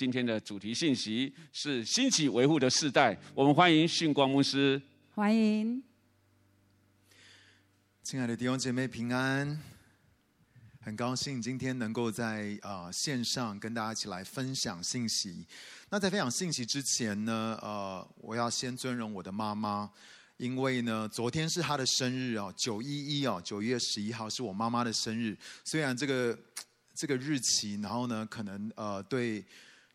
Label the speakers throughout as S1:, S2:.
S1: 今天的主题信息是兴起维护的世代。我们欢迎训光牧师。
S2: 欢迎，
S3: 亲爱的弟兄姐妹平安。很高兴今天能够在呃线上跟大家一起来分享信息。那在分享信息之前呢，呃，我要先尊荣我的妈妈。因为呢，昨天是她的生日哦，九一一哦，九月十一号是我妈妈的生日。虽然这个这个日期，然后呢，可能呃对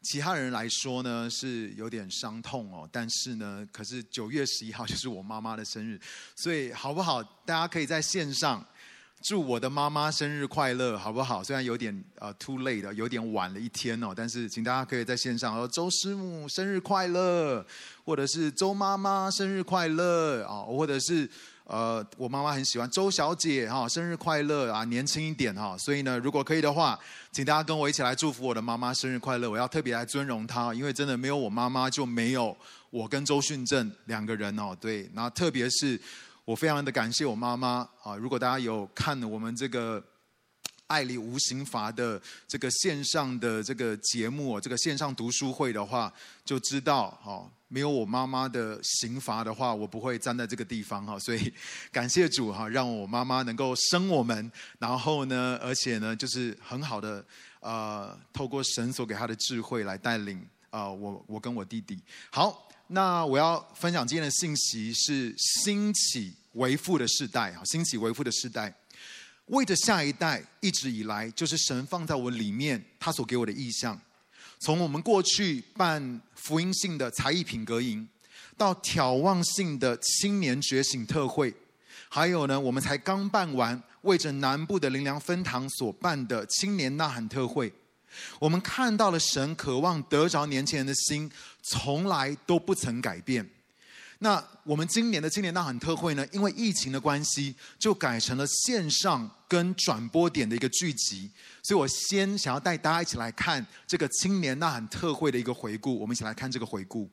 S3: 其他人来说呢是有点伤痛哦，但是呢，可是九月十一号 就是我妈妈的生日，所以好不好？大家可以在线上。祝我的妈妈生日快乐，好不好？虽然有点呃 too late，有点晚了一天哦，但是请大家可以在线上说周师母生日快乐，或者是周妈妈生日快乐啊，或者是呃我妈妈很喜欢周小姐哈，生日快乐啊，年轻一点哈。所以呢，如果可以的话，请大家跟我一起来祝福我的妈妈生日快乐。我要特别来尊荣她，因为真的没有我妈妈就没有我跟周训正两个人哦。对，那特别是。我非常的感谢我妈妈啊！如果大家有看我们这个“爱里无刑罚”的这个线上的这个节目，这个线上读书会的话，就知道哦，没有我妈妈的刑罚的话，我不会站在这个地方哈。所以感谢主哈，让我妈妈能够生我们，然后呢，而且呢，就是很好的呃，透过神所给她的智慧来带领啊，我我跟我弟弟好。那我要分享今天的信息是兴起为父的世代啊，兴起为父的世代，为着下一代，一直以来就是神放在我里面，他所给我的意向。从我们过去办福音性的才艺品格营，到眺望性的青年觉醒特会，还有呢，我们才刚办完为着南部的林良分堂所办的青年呐喊特会。我们看到了神渴望得着年轻人的心，从来都不曾改变。那我们今年的青年呐喊特会呢？因为疫情的关系，就改成了线上跟转播点的一个聚集。所以我先想要带大家一起来看这个青年呐喊特会的一个回顾。我们一起来看这个回顾。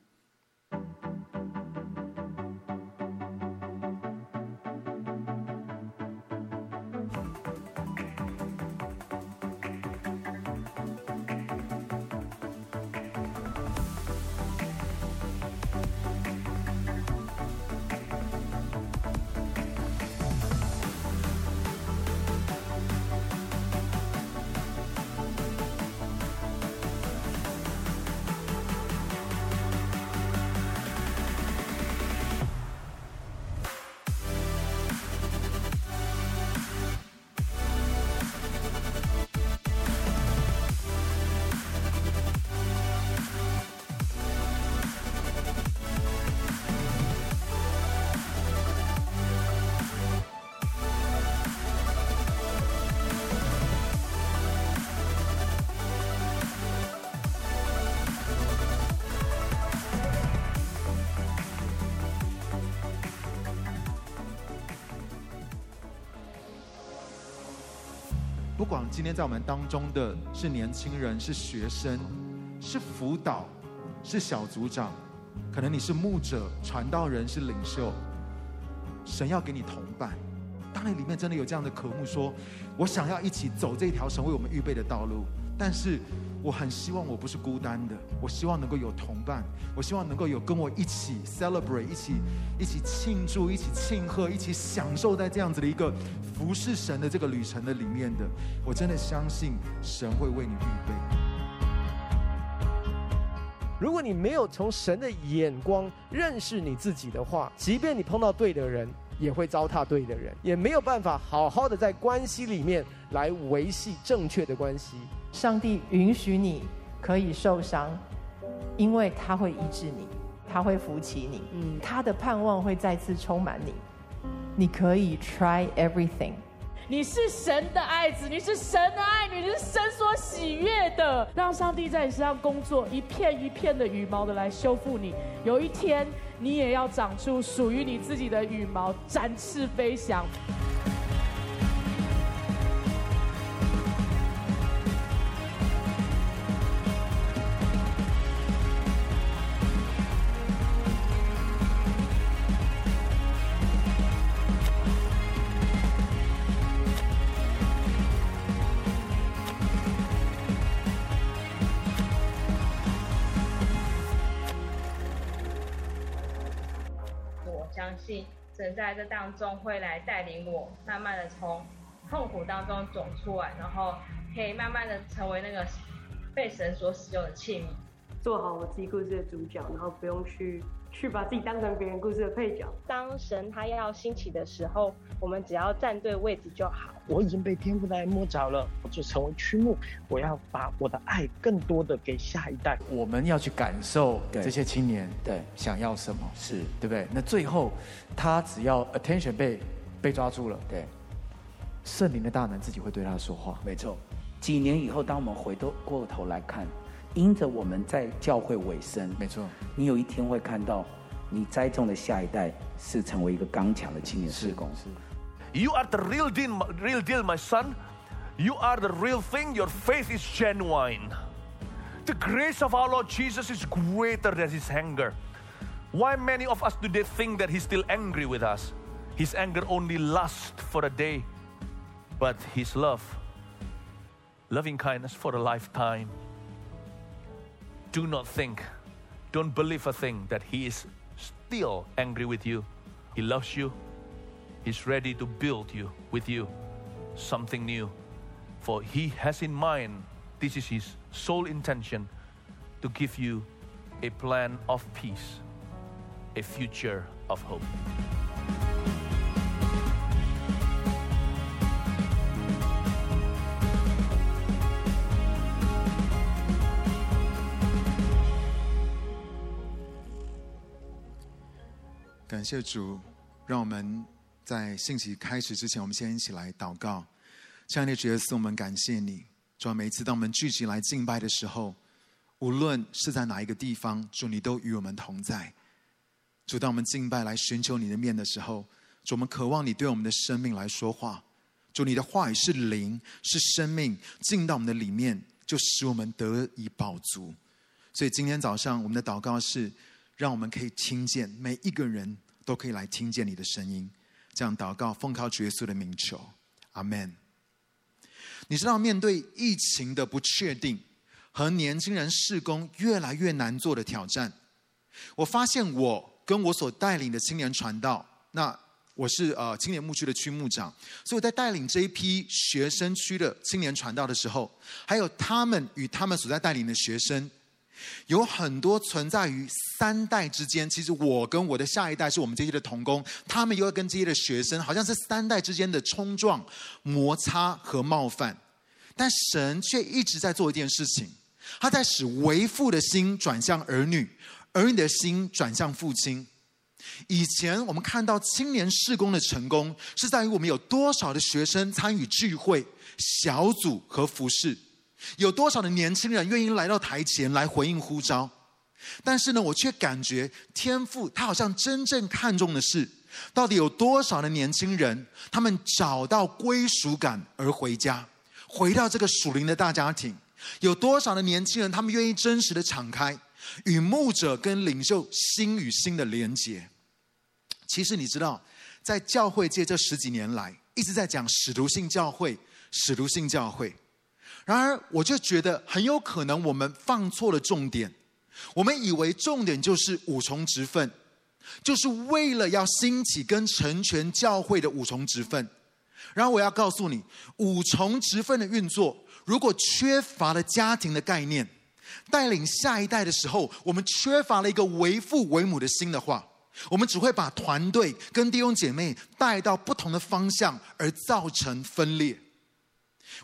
S3: 今天在我们当中的是年轻人、是学生、是辅导、是小组长，可能你是牧者、传道人、是领袖，神要给你同伴。当你里面真的有这样的渴慕，说我想要一起走这条神为我们预备的道路，但是。我很希望我不是孤单的，我希望能够有同伴，我希望能够有跟我一起 celebrate，一起一起庆祝，一起庆贺，一起享受在这样子的一个服侍神的这个旅程的里面的，我真的相信神会为你预备。
S4: 如果你没有从神的眼光认识你自己的话，即便你碰到对的人，也会糟蹋对的人，也没有办法好好的在关系里面来维系正确的关系。
S5: 上帝允许你可以受伤，因为他会医治你，他会扶起你，嗯，他的盼望会再次充满你。你可以 try everything。
S6: 你是神的爱子，你是神的爱女，你是神所喜悦的。让上帝在你身上工作，一片一片的羽毛的来修复你。有一天，你也要长出属于你自己的羽毛，展翅飞翔。
S2: 在这当中会来带领我，慢慢的从痛苦当中走出来，然后可以慢慢的成为那个被神所使用的器皿，
S7: 做好我自己故事的主角，然后不用去。去把自己当成别人故事的配角。
S2: 当神他要兴起的时候，我们只要站对位置就好。
S8: 我已经被天父来摸着了，我就成为曲目。我要把我的爱更多的给下一代。
S9: 我们要去感受这些青年对想要什么，是对不对？那最后他只要 attention 被被抓住了，对，圣灵的大能自己会对他说话。
S10: 没错。几年以后，当我们回头过头来看。因着我们在教会尾声，
S9: 没错，
S10: 你有一天会看到，你栽种的下一代是成为一个刚强的青年事工。
S11: 是。You are the real deal, real deal, my son. You are the real thing. Your faith is genuine. The grace of our Lord Jesus is greater than His anger. Why many of us do they think that He's still angry with us? His anger only lasts for a day, but His love, loving kindness for a lifetime. Do not think, don't believe a thing that He is still angry with you. He loves you. He's ready to build you with you something new. For He has in mind, this is His sole intention, to give you a plan of peace, a future of hope.
S3: 感谢主，让我们在信息开始之前，我们先一起来祷告。亲爱的主耶稣，我们感谢你。主啊，每一次当我们聚集来敬拜的时候，无论是在哪一个地方，主你都与我们同在。主，当我们敬拜来寻求你的面的时候，主我们渴望你对我们的生命来说话。主，你的话语是灵，是生命，进到我们的里面，就使我们得以饱足。所以今天早上我们的祷告是。让我们可以听见，每一个人都可以来听见你的声音。这样祷告，奉靠主耶稣的名求，阿门。你知道，面对疫情的不确定和年轻人事工越来越难做的挑战，我发现我跟我所带领的青年传道，那我是呃青年牧区的区牧长，所以我在带领这一批学生区的青年传道的时候，还有他们与他们所在带领的学生。有很多存在于三代之间，其实我跟我的下一代是我们这些的同工，他们又跟这些的学生，好像是三代之间的冲撞、摩擦和冒犯。但神却一直在做一件事情，他在使为父的心转向儿女，儿女的心转向父亲。以前我们看到青年事工的成功，是在于我们有多少的学生参与聚会、小组和服事。有多少的年轻人愿意来到台前来回应呼召？但是呢，我却感觉天父他好像真正看重的是，到底有多少的年轻人，他们找到归属感而回家，回到这个属灵的大家庭？有多少的年轻人，他们愿意真实的敞开，与牧者跟领袖心与心的连结？其实你知道，在教会界这十几年来，一直在讲使徒性教会，使徒性教会。然而，我就觉得很有可能我们放错了重点。我们以为重点就是五重职分，就是为了要兴起跟成全教会的五重职分。然后我要告诉你，五重职分的运作，如果缺乏了家庭的概念，带领下一代的时候，我们缺乏了一个为父为母的心的话，我们只会把团队跟弟兄姐妹带到不同的方向，而造成分裂。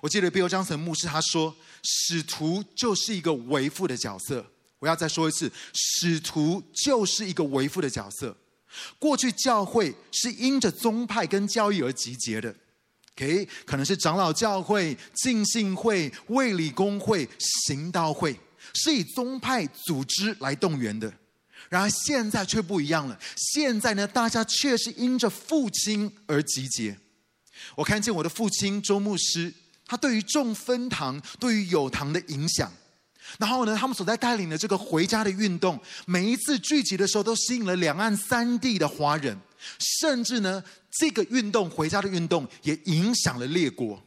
S3: 我记得比尔·张森牧师他说：“使徒就是一个为父的角色。”我要再说一次，使徒就是一个为父的角色。过去教会是因着宗派跟教义而集结的，OK，可能是长老教会、浸信会、卫理公会、行道会，是以宗派组织来动员的。然而现在却不一样了，现在呢，大家却是因着父亲而集结。我看见我的父亲周牧师。他对于众分堂、对于有堂的影响，然后呢，他们所在带领的这个回家的运动，每一次聚集的时候，都吸引了两岸三地的华人，甚至呢，这个运动回家的运动也影响了列国。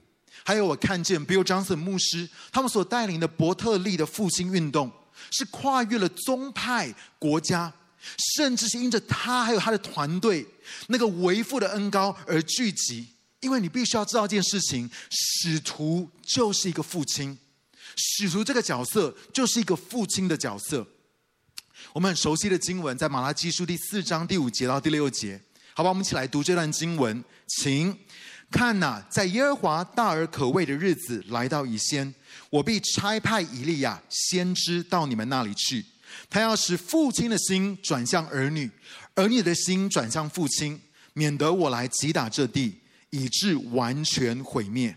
S3: 还有，我看见 Bill Johnson 牧师他们所带领的伯特利的复兴运动，是跨越了宗派、国家，甚至是因着他还有他的团队那个为父的恩高而聚集。因为你必须要知道一件事情：使徒就是一个父亲，使徒这个角色就是一个父亲的角色。我们很熟悉的经文，在马拉基书第四章第五节到第六节，好吧，我们一起来读这段经文，请看呐、在耶和华大而可畏的日子来到以先，我必差派以利亚先知到你们那里去，他要使父亲的心转向儿女，儿女的心转向父亲，免得我来击打这地。以致完全毁灭。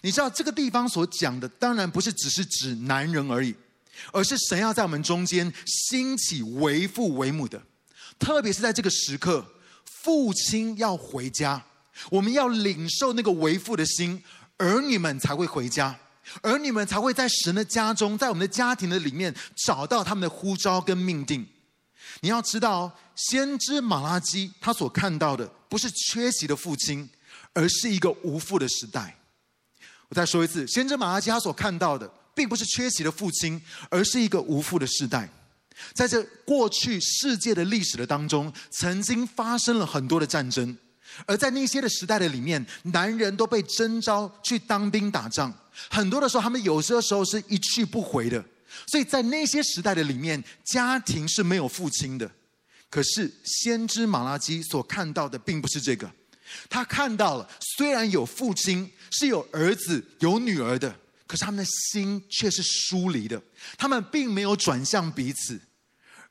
S3: 你知道这个地方所讲的，当然不是只是指男人而已，而是神要在我们中间兴起为父为母的。特别是在这个时刻，父亲要回家，我们要领受那个为父的心，儿女们才会回家，儿女们才会在神的家中，在我们的家庭的里面找到他们的呼召跟命定。你要知道，先知马拉基他所看到的，不是缺席的父亲。而是一个无父的时代。我再说一次，先知马拉基他所看到的，并不是缺席的父亲，而是一个无父的时代。在这过去世界的历史的当中，曾经发生了很多的战争，而在那些的时代的里面，男人都被征召去当兵打仗，很多的时候，他们有些时候是一去不回的。所以在那些时代的里面，家庭是没有父亲的。可是先知马拉基所看到的，并不是这个。他看到了，虽然有父亲，是有儿子、有女儿的，可是他们的心却是疏离的。他们并没有转向彼此。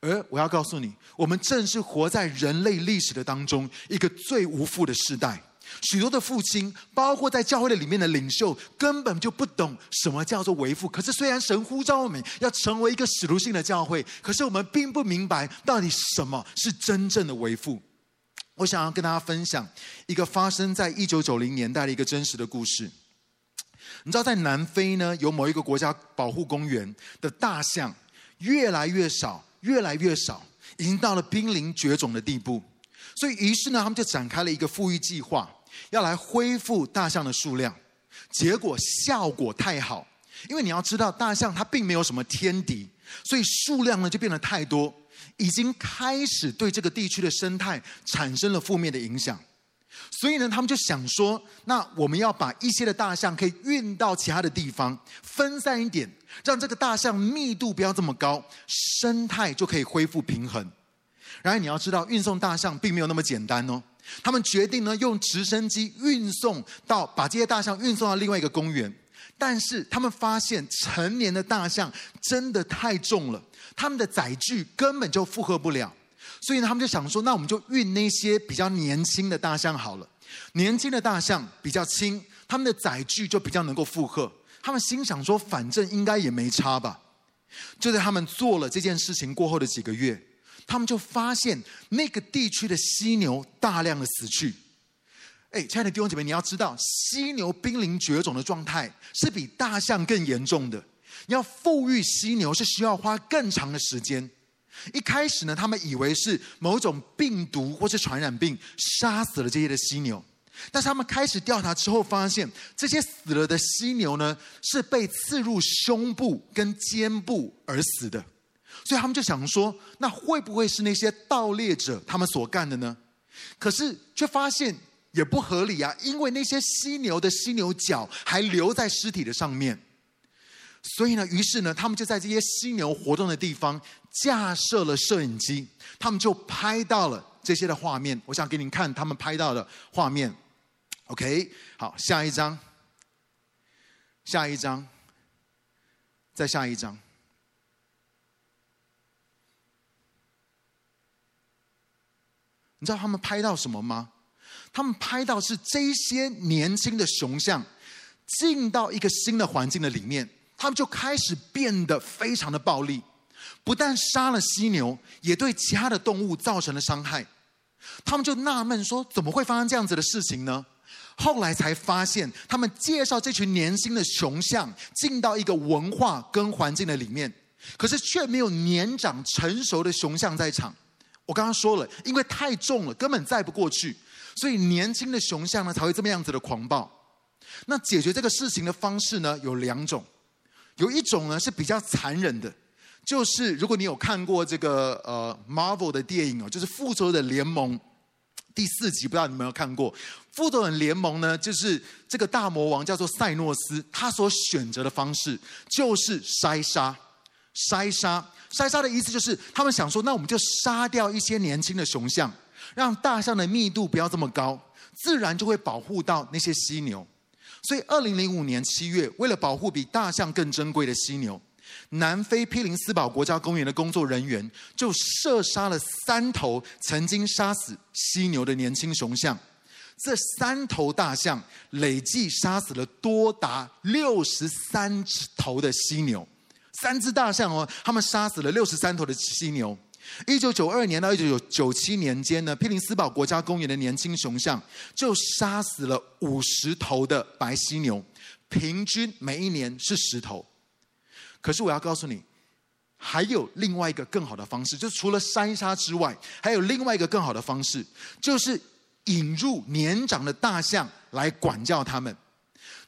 S3: 而我要告诉你，我们正是活在人类历史的当中一个最无父的时代。许多的父亲，包括在教会的里面的领袖，根本就不懂什么叫做为父。可是，虽然神呼召我们要成为一个使徒性的教会，可是我们并不明白到底什么是真正的为父。我想要跟大家分享一个发生在一九九零年代的一个真实的故事。你知道，在南非呢，有某一个国家保护公园的大象越来越少，越来越少，已经到了濒临绝种的地步。所以，于是呢，他们就展开了一个复育计划，要来恢复大象的数量。结果效果太好，因为你要知道，大象它并没有什么天敌，所以数量呢就变得太多。已经开始对这个地区的生态产生了负面的影响，所以呢，他们就想说，那我们要把一些的大象可以运到其他的地方，分散一点，让这个大象密度不要这么高，生态就可以恢复平衡。然而，你要知道，运送大象并没有那么简单哦。他们决定呢，用直升机运送到，把这些大象运送到另外一个公园，但是他们发现成年的大象真的太重了。他们的载具根本就负荷不了，所以呢，他们就想说，那我们就运那些比较年轻的大象好了。年轻的大象比较轻，他们的载具就比较能够负荷。他们心想说，反正应该也没差吧。就在他们做了这件事情过后的几个月，他们就发现那个地区的犀牛大量的死去。哎，亲爱的弟兄姐妹，你要知道，犀牛濒临绝种的状态是比大象更严重的。要富裕犀牛是需要花更长的时间。一开始呢，他们以为是某种病毒或是传染病杀死了这些的犀牛，但是他们开始调查之后，发现这些死了的犀牛呢，是被刺入胸部跟肩部而死的。所以他们就想说，那会不会是那些盗猎者他们所干的呢？可是却发现也不合理啊，因为那些犀牛的犀牛角还留在尸体的上面。所以呢，于是呢，他们就在这些犀牛活动的地方架设了摄影机，他们就拍到了这些的画面。我想给你看他们拍到的画面。OK，好，下一张，下一张，再下一张。你知道他们拍到什么吗？他们拍到是这些年轻的雄象进到一个新的环境的里面。他们就开始变得非常的暴力，不但杀了犀牛，也对其他的动物造成了伤害。他们就纳闷说：“怎么会发生这样子的事情呢？”后来才发现，他们介绍这群年轻的雄象进到一个文化跟环境的里面，可是却没有年长成熟的雄象在场。我刚刚说了，因为太重了，根本载不过去，所以年轻的雄象呢才会这么样子的狂暴。那解决这个事情的方式呢，有两种。有一种呢是比较残忍的，就是如果你有看过这个呃 Marvel 的电影哦，就是复仇者联盟第四集，不知道你们有没有看过？复仇者联盟呢，就是这个大魔王叫做赛诺斯，他所选择的方式就是筛杀，筛杀，筛杀的意思就是他们想说，那我们就杀掉一些年轻的雄象，让大象的密度不要这么高，自然就会保护到那些犀牛。所以，二零零五年七月，为了保护比大象更珍贵的犀牛。南非匹林斯堡国家公园的工作人员就射杀了三头曾经杀死犀牛的年轻雄象，这三头大象累计杀死了多达六十三头的犀牛，三只大象哦，他们杀死了六十三头的犀牛。一九九二年到一九九七年间呢，匹林斯堡国家公园的年轻雄象就杀死了五十头的白犀牛，平均每一年是十头。可是我要告诉你，还有另外一个更好的方式，就除了筛杀之外，还有另外一个更好的方式，就是引入年长的大象来管教他们。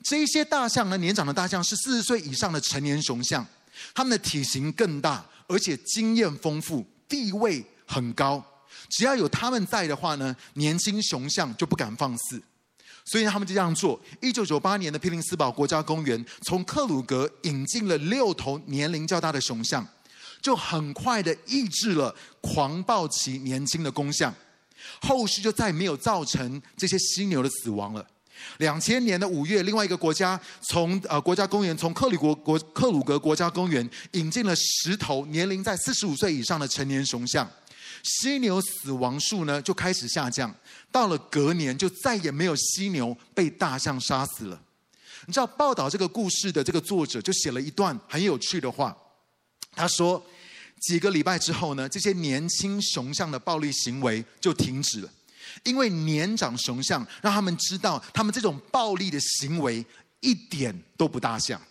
S3: 这些大象呢，年长的大象是四十岁以上的成年雄象，他们的体型更大，而且经验丰富，地位很高。只要有他们在的话呢，年轻雄象就不敢放肆。所以他们就这样做。一九九八年的匹林斯堡国家公园从克鲁格引进了六头年龄较大的雄象，就很快的抑制了狂暴期年轻的公象，后续就再没有造成这些犀牛的死亡了。两千年的五月，另外一个国家从呃国家公园从克里国国克鲁格国家公园引进了十头年龄在四十五岁以上的成年雄象。犀牛死亡数呢就开始下降，到了隔年就再也没有犀牛被大象杀死了。你知道报道这个故事的这个作者就写了一段很有趣的话，他说几个礼拜之后呢，这些年轻雄象的暴力行为就停止了，因为年长雄象让他们知道，他们这种暴力的行为一点都不大象，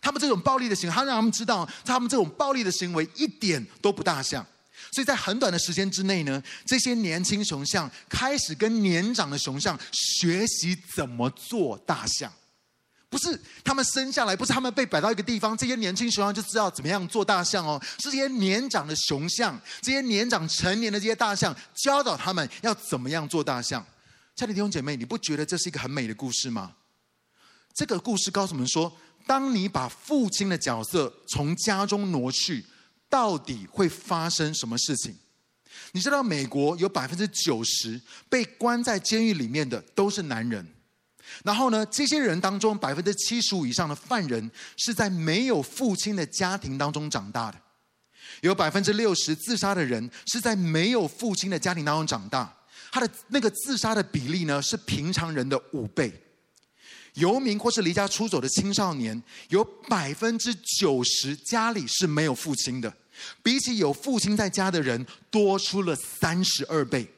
S3: 他们这种暴力的行为，他让他们知道，他们这种暴力的行为一点都不大象。所以在很短的时间之内呢，这些年轻雄象开始跟年长的雄象学习怎么做大象。不是他们生下来，不是他们被摆到一个地方，这些年轻雄象就知道怎么样做大象哦。是这些年长的雄象，这些年长成年的这些大象教导他们要怎么样做大象。亲爱的弟兄姐妹，你不觉得这是一个很美的故事吗？这个故事告诉我们说，当你把父亲的角色从家中挪去。到底会发生什么事情？你知道，美国有百分之九十被关在监狱里面的都是男人。然后呢，这些人当中，百分之七十五以上的犯人是在没有父亲的家庭当中长大的。有百分之六十自杀的人是在没有父亲的家庭当中长大，他的那个自杀的比例呢，是平常人的五倍。游民或是离家出走的青少年，有百分之九十家里是没有父亲的，比起有父亲在家的人多出了三十二倍。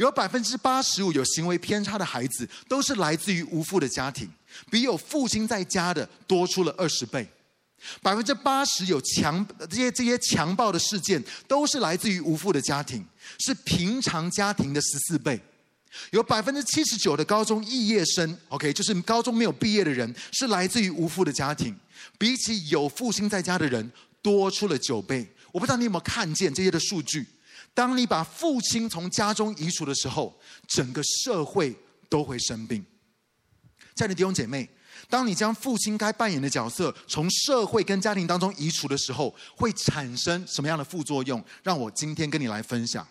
S3: 有百分之八十五有行为偏差的孩子，都是来自于无父的家庭，比有父亲在家的多出了二十倍。百分之八十有强这些这些强暴的事件，都是来自于无父的家庭，是平常家庭的十四倍。有百分之七十九的高中肄业生，OK，就是高中没有毕业的人，是来自于无父的家庭，比起有父亲在家的人多出了九倍。我不知道你有没有看见这些的数据？当你把父亲从家中移除的时候，整个社会都会生病。亲爱的弟兄姐妹，当你将父亲该扮演的角色从社会跟家庭当中移除的时候，会产生什么样的副作用？让我今天跟你来分享。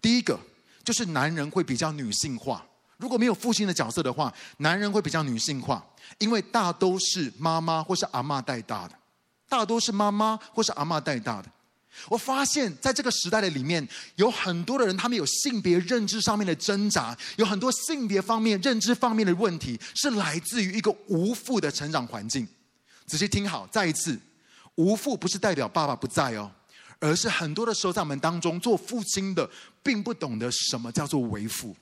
S3: 第一个。就是男人会比较女性化，如果没有父亲的角色的话，男人会比较女性化，因为大都是妈妈或是阿嬷带大的，大多是妈妈或是阿嬷带大的。我发现在这个时代的里面，有很多的人，他们有性别认知上面的挣扎，有很多性别方面认知方面的问题，是来自于一个无父的成长环境。仔细听好，再一次，无父不是代表爸爸不在哦。而是很多的时候，在我们当中做父亲的，并不懂得什么叫做为父。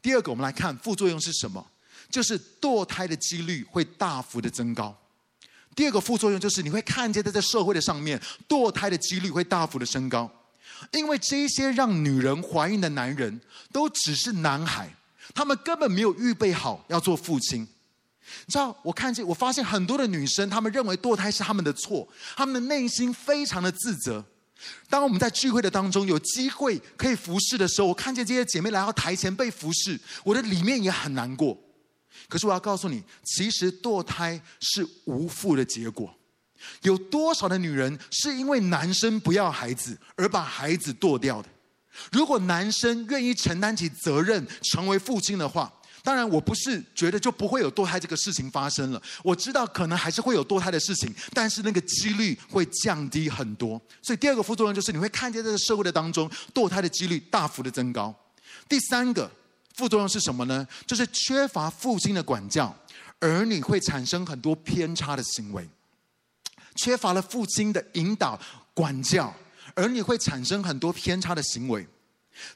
S3: 第二个，我们来看副作用是什么？就是堕胎的几率会大幅的增高。第二个副作用就是你会看见在这社会的上面，堕胎的几率会大幅的升高，因为这些让女人怀孕的男人都只是男孩，他们根本没有预备好要做父亲。你知道，我看见我发现很多的女生，她们认为堕胎是她们的错，她们的内心非常的自责。当我们在聚会的当中有机会可以服侍的时候，我看见这些姐妹来到台前被服侍，我的里面也很难过。可是我要告诉你，其实堕胎是无父的结果。有多少的女人是因为男生不要孩子而把孩子堕掉的？如果男生愿意承担起责任，成为父亲的话，当然我不是觉得就不会有堕胎这个事情发生了。我知道可能还是会有堕胎的事情，但是那个几率会降低很多。所以第二个副作用就是你会看见这个社会的当中堕胎的几率大幅的增高。第三个副作用是什么呢？就是缺乏父亲的管教，儿女会产生很多偏差的行为。缺乏了父亲的引导管教。儿女会产生很多偏差的行为，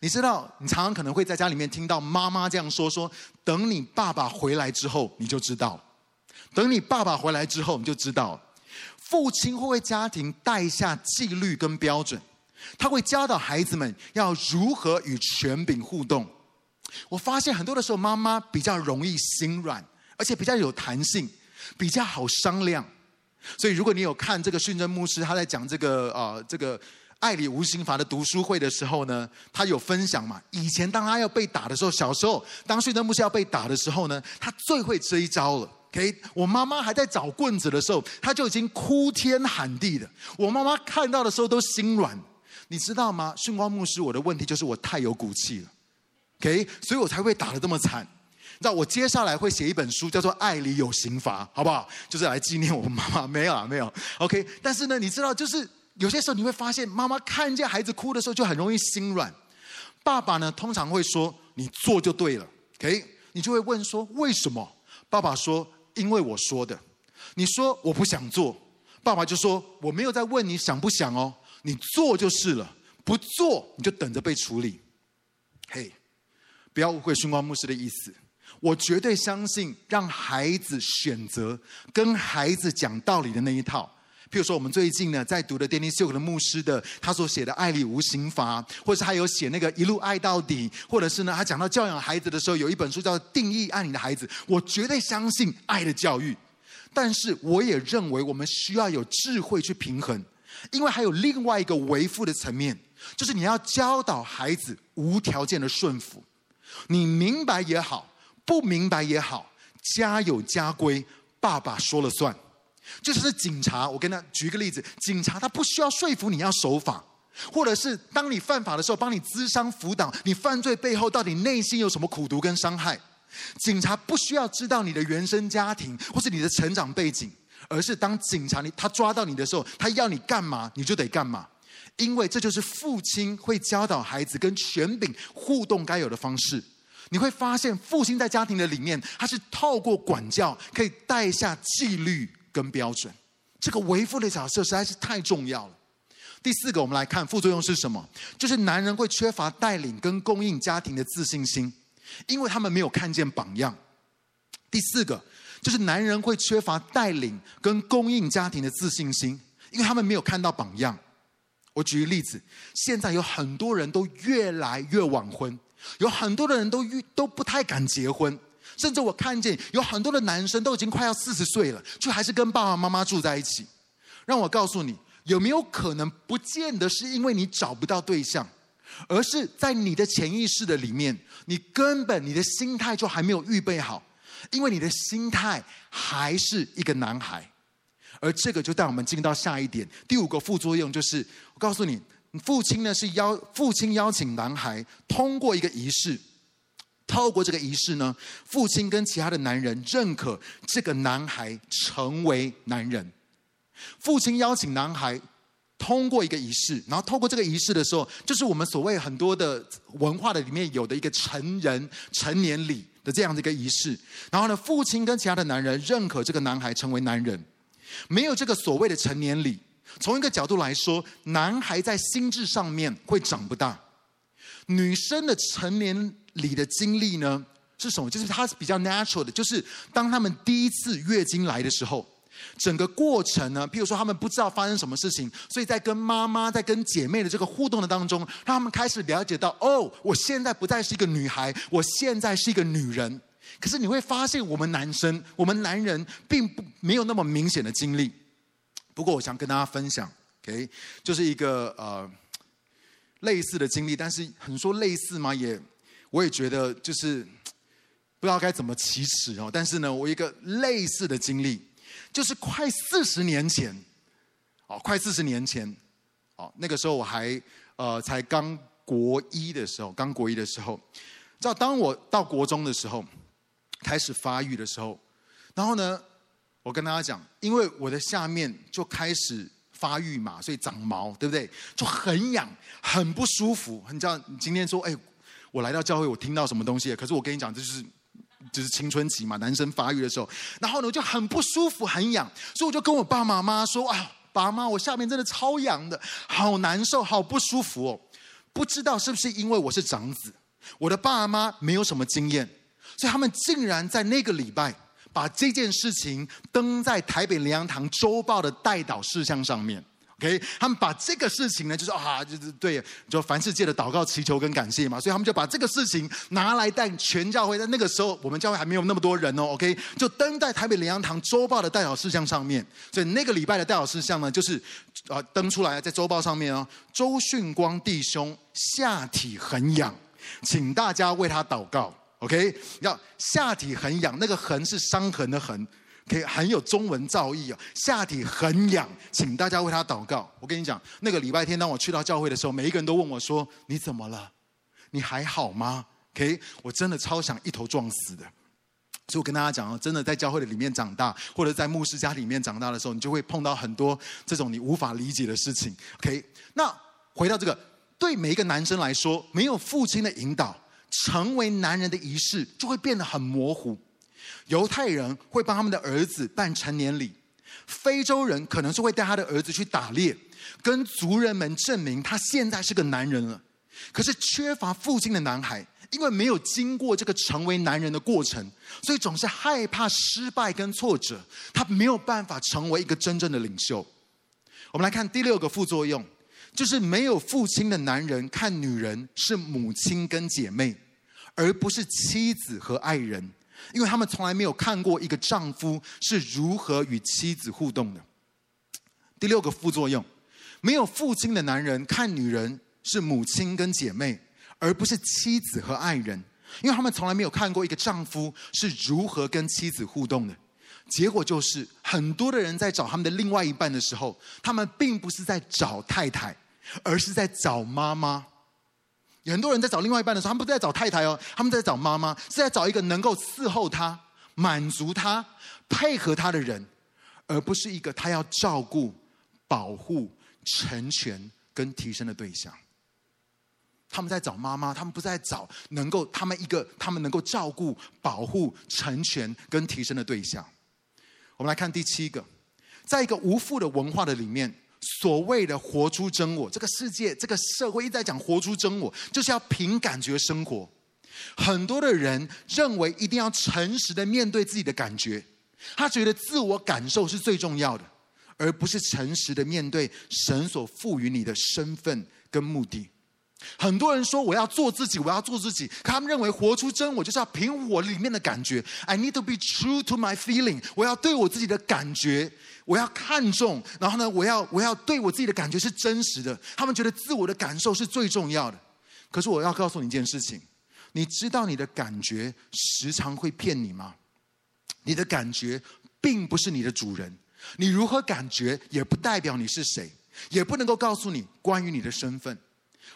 S3: 你知道，你常常可能会在家里面听到妈妈这样说：“说等你爸爸回来之后，你就知道。等你爸爸回来之后，你就知道。父亲会为家庭带下纪律跟标准，他会教导孩子们要如何与权柄互动。我发现很多的时候，妈妈比较容易心软，而且比较有弹性，比较好商量。所以，如果你有看这个训政牧师他在讲这个啊、呃、这个。爱里无刑罚的读书会的时候呢，他有分享嘛？以前当他要被打的时候，小时候当训政牧师要被打的时候呢，他最会这一招了。OK，我妈妈还在找棍子的时候，他就已经哭天喊地的。我妈妈看到的时候都心软，你知道吗？训光牧师，我的问题就是我太有骨气了。OK，所以我才会打得这么惨。那我接下来会写一本书，叫做《爱里有刑罚》，好不好？就是来纪念我妈妈。没有啊，没有。OK，但是呢，你知道就是。有些时候你会发现，妈妈看见孩子哭的时候就很容易心软。爸爸呢，通常会说：“你做就对了。” OK，你就会问说：“为什么？”爸爸说：“因为我说的。”你说：“我不想做。”爸爸就说：“我没有在问你想不想哦，你做就是了。不做你就等着被处理。”嘿，不要误会训光牧师的意思。我绝对相信让孩子选择跟孩子讲道理的那一套。譬如说，我们最近呢在读的 Danny Silk 的牧师的他所写的《爱里无刑罚》，或是他有写那个《一路爱到底》，或者是呢他讲到教养孩子的时候，有一本书叫《定义爱你的孩子》。我绝对相信爱的教育，但是我也认为我们需要有智慧去平衡，因为还有另外一个为父的层面，就是你要教导孩子无条件的顺服，你明白也好，不明白也好，家有家规，爸爸说了算。就是警察，我跟他举个例子，警察他不需要说服你要守法，或者是当你犯法的时候，帮你咨商辅导，你犯罪背后到底内心有什么苦毒跟伤害？警察不需要知道你的原生家庭或是你的成长背景，而是当警察你他抓到你的时候，他要你干嘛你就得干嘛，因为这就是父亲会教导孩子跟权柄互动该有的方式。你会发现，父亲在家庭的里面，他是透过管教可以带下纪律。跟标准，这个为父的角色实在是太重要了。第四个，我们来看副作用是什么？就是男人会缺乏带领跟供应家庭的自信心，因为他们没有看见榜样。第四个，就是男人会缺乏带领跟供应家庭的自信心，因为他们没有看到榜样。我举个例子，现在有很多人都越来越晚婚，有很多的人都越都不太敢结婚。甚至我看见有很多的男生都已经快要四十岁了，却还是跟爸爸妈妈住在一起。让我告诉你，有没有可能不见得是因为你找不到对象，而是在你的潜意识的里面，你根本你的心态就还没有预备好，因为你的心态还是一个男孩。而这个就带我们进到下一点，第五个副作用就是，我告诉你，父亲呢是邀父亲邀请男孩通过一个仪式。透过这个仪式呢，父亲跟其他的男人认可这个男孩成为男人。父亲邀请男孩通过一个仪式，然后透过这个仪式的时候，就是我们所谓很多的文化的里面有的一个成人成年礼的这样的一个仪式。然后呢，父亲跟其他的男人认可这个男孩成为男人。没有这个所谓的成年礼，从一个角度来说，男孩在心智上面会长不大。女生的成年礼的经历呢是什么？就是它是比较 natural 的，就是当他们第一次月经来的时候，整个过程呢，譬如说他们不知道发生什么事情，所以在跟妈妈、在跟姐妹的这个互动的当中，让他们开始了解到，哦，我现在不再是一个女孩，我现在是一个女人。可是你会发现，我们男生，我们男人并不没有那么明显的经历。不过，我想跟大家分享，OK，就是一个呃类似的经历，但是很说类似嘛？也我也觉得就是不知道该怎么启齿哦。但是呢，我一个类似的经历，就是快四十年前，哦，快四十年前，哦，那个时候我还呃才刚国一的时候，刚国一的时候，知道当我到国中的时候，开始发育的时候，然后呢，我跟大家讲，因为我的下面就开始发育嘛，所以长毛，对不对？就很痒，很不舒服。你知道，你今天说，哎，我来到教会，我听到什么东西？可是我跟你讲，这就是就是青春期嘛，男生发育的时候。然后呢，我就很不舒服，很痒，所以我就跟我爸妈妈说啊，爸妈，我下面真的超痒的，好难受，好不舒服哦。不知道是不是因为我是长子，我的爸妈没有什么经验，所以他们竟然在那个礼拜把这件事情登在台北灵粮堂周报的代祷事项上面。OK，他们把这个事情呢，就是啊，就是对，就凡世界的祷告、祈求跟感谢嘛，所以他们就把这个事情拿来带全教会。在那个时候，我们教会还没有那么多人哦。OK，就登在台北灵粮堂周报的代祷事项上面。所以那个礼拜的代祷事项呢，就是啊登出来在周报上面哦。周训光弟兄下体很痒，请大家为他祷告。OK，要下体很痒，那个痕是伤痕的痕。可以很有中文造诣哦，下体很痒，请大家为他祷告。我跟你讲，那个礼拜天当我去到教会的时候，每一个人都问我说：“你怎么了？你还好吗？”OK，我真的超想一头撞死的。所以我跟大家讲哦，真的在教会的里面长大，或者在牧师家里面长大的时候，你就会碰到很多这种你无法理解的事情。OK，那回到这个，对每一个男生来说，没有父亲的引导，成为男人的仪式就会变得很模糊。犹太人会帮他们的儿子办成年礼，非洲人可能是会带他的儿子去打猎，跟族人们证明他现在是个男人了。可是缺乏父亲的男孩，因为没有经过这个成为男人的过程，所以总是害怕失败跟挫折，他没有办法成为一个真正的领袖。我们来看第六个副作用，就是没有父亲的男人看女人是母亲跟姐妹，而不是妻子和爱人。因为他们从来没有看过一个丈夫是如何与妻子互动的。第六个副作用，没有父亲的男人看女人是母亲跟姐妹，而不是妻子和爱人。因为他们从来没有看过一个丈夫是如何跟妻子互动的。结果就是，很多的人在找他们的另外一半的时候，他们并不是在找太太，而是在找妈妈。很多人在找另外一半的时候，他们不是在找太太哦，他们在找妈妈，是在找一个能够伺候他、满足他、配合他的人，而不是一个他要照顾、保护、成全跟提升的对象。他们在找妈妈，他们不在找能够他们一个他们能够照顾、保护、成全跟提升的对象。我们来看第七个，在一个无父的文化的里面。所谓的活出真我，这个世界、这个社会一直在讲活出真我，就是要凭感觉生活。很多的人认为一定要诚实的面对自己的感觉，他觉得自我感受是最重要的，而不是诚实的面对神所赋予你的身份跟目的。很多人说我要做自己，我要做自己。他们认为活出真我就是要凭我里面的感觉。I need to be true to my feeling。我要对我自己的感觉，我要看重。然后呢，我要我要对我自己的感觉是真实的。他们觉得自我的感受是最重要的。可是我要告诉你一件事情，你知道你的感觉时常会骗你吗？你的感觉并不是你的主人。你如何感觉也不代表你是谁，也不能够告诉你关于你的身份。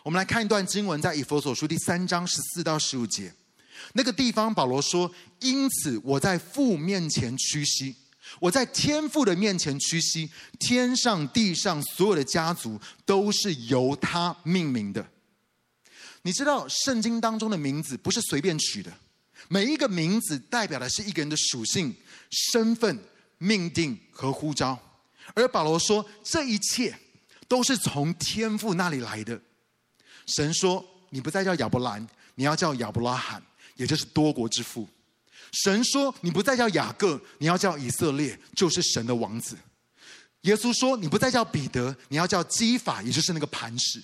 S3: 我们来看一段经文，在以弗所书第三章十四到十五节，那个地方保罗说：“因此我在父面前屈膝，我在天父的面前屈膝，天上地上所有的家族都是由他命名的。”你知道圣经当中的名字不是随便取的，每一个名字代表的是一个人的属性、身份、命定和呼召。而保罗说，这一切都是从天父那里来的。神说：“你不再叫亚伯兰，你要叫亚伯拉罕，也就是多国之父。”神说：“你不再叫雅各，你要叫以色列，就是神的王子。”耶稣说：“你不再叫彼得，你要叫基法，也就是那个磐石。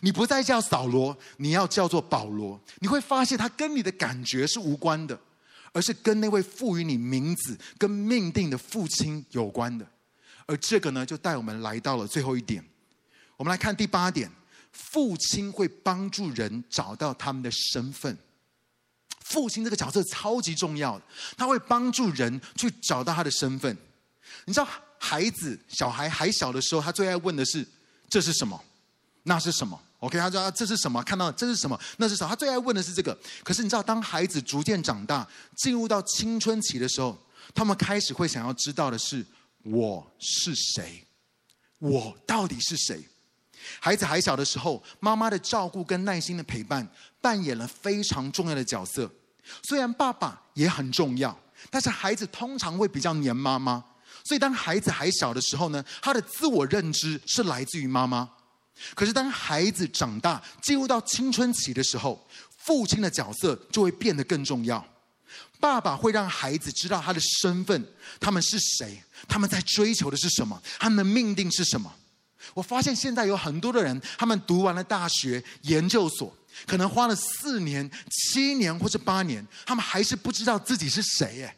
S3: 你不再叫扫罗，你要叫做保罗。”你会发现，他跟你的感觉是无关的，而是跟那位赋予你名字、跟命定的父亲有关的。而这个呢，就带我们来到了最后一点。我们来看第八点：父亲会帮助人找到他们的身份。父亲这个角色超级重要，他会帮助人去找到他的身份。你知道，孩子小孩还小的时候，他最爱问的是：“这是什么？那是什么？”OK，他说：“这是什么？看到这是什么？那是什么？”他最爱问的是这个。可是你知道，当孩子逐渐长大，进入到青春期的时候，他们开始会想要知道的是：“我是谁？我到底是谁？”孩子还小的时候，妈妈的照顾跟耐心的陪伴扮演了非常重要的角色。虽然爸爸也很重要，但是孩子通常会比较黏妈妈。所以当孩子还小的时候呢，他的自我认知是来自于妈妈。可是当孩子长大，进入到青春期的时候，父亲的角色就会变得更重要。爸爸会让孩子知道他的身份，他们是谁，他们在追求的是什么，他们的命定是什么。我发现现在有很多的人，他们读完了大学、研究所，可能花了四年、七年或者八年，他们还是不知道自己是谁。哎，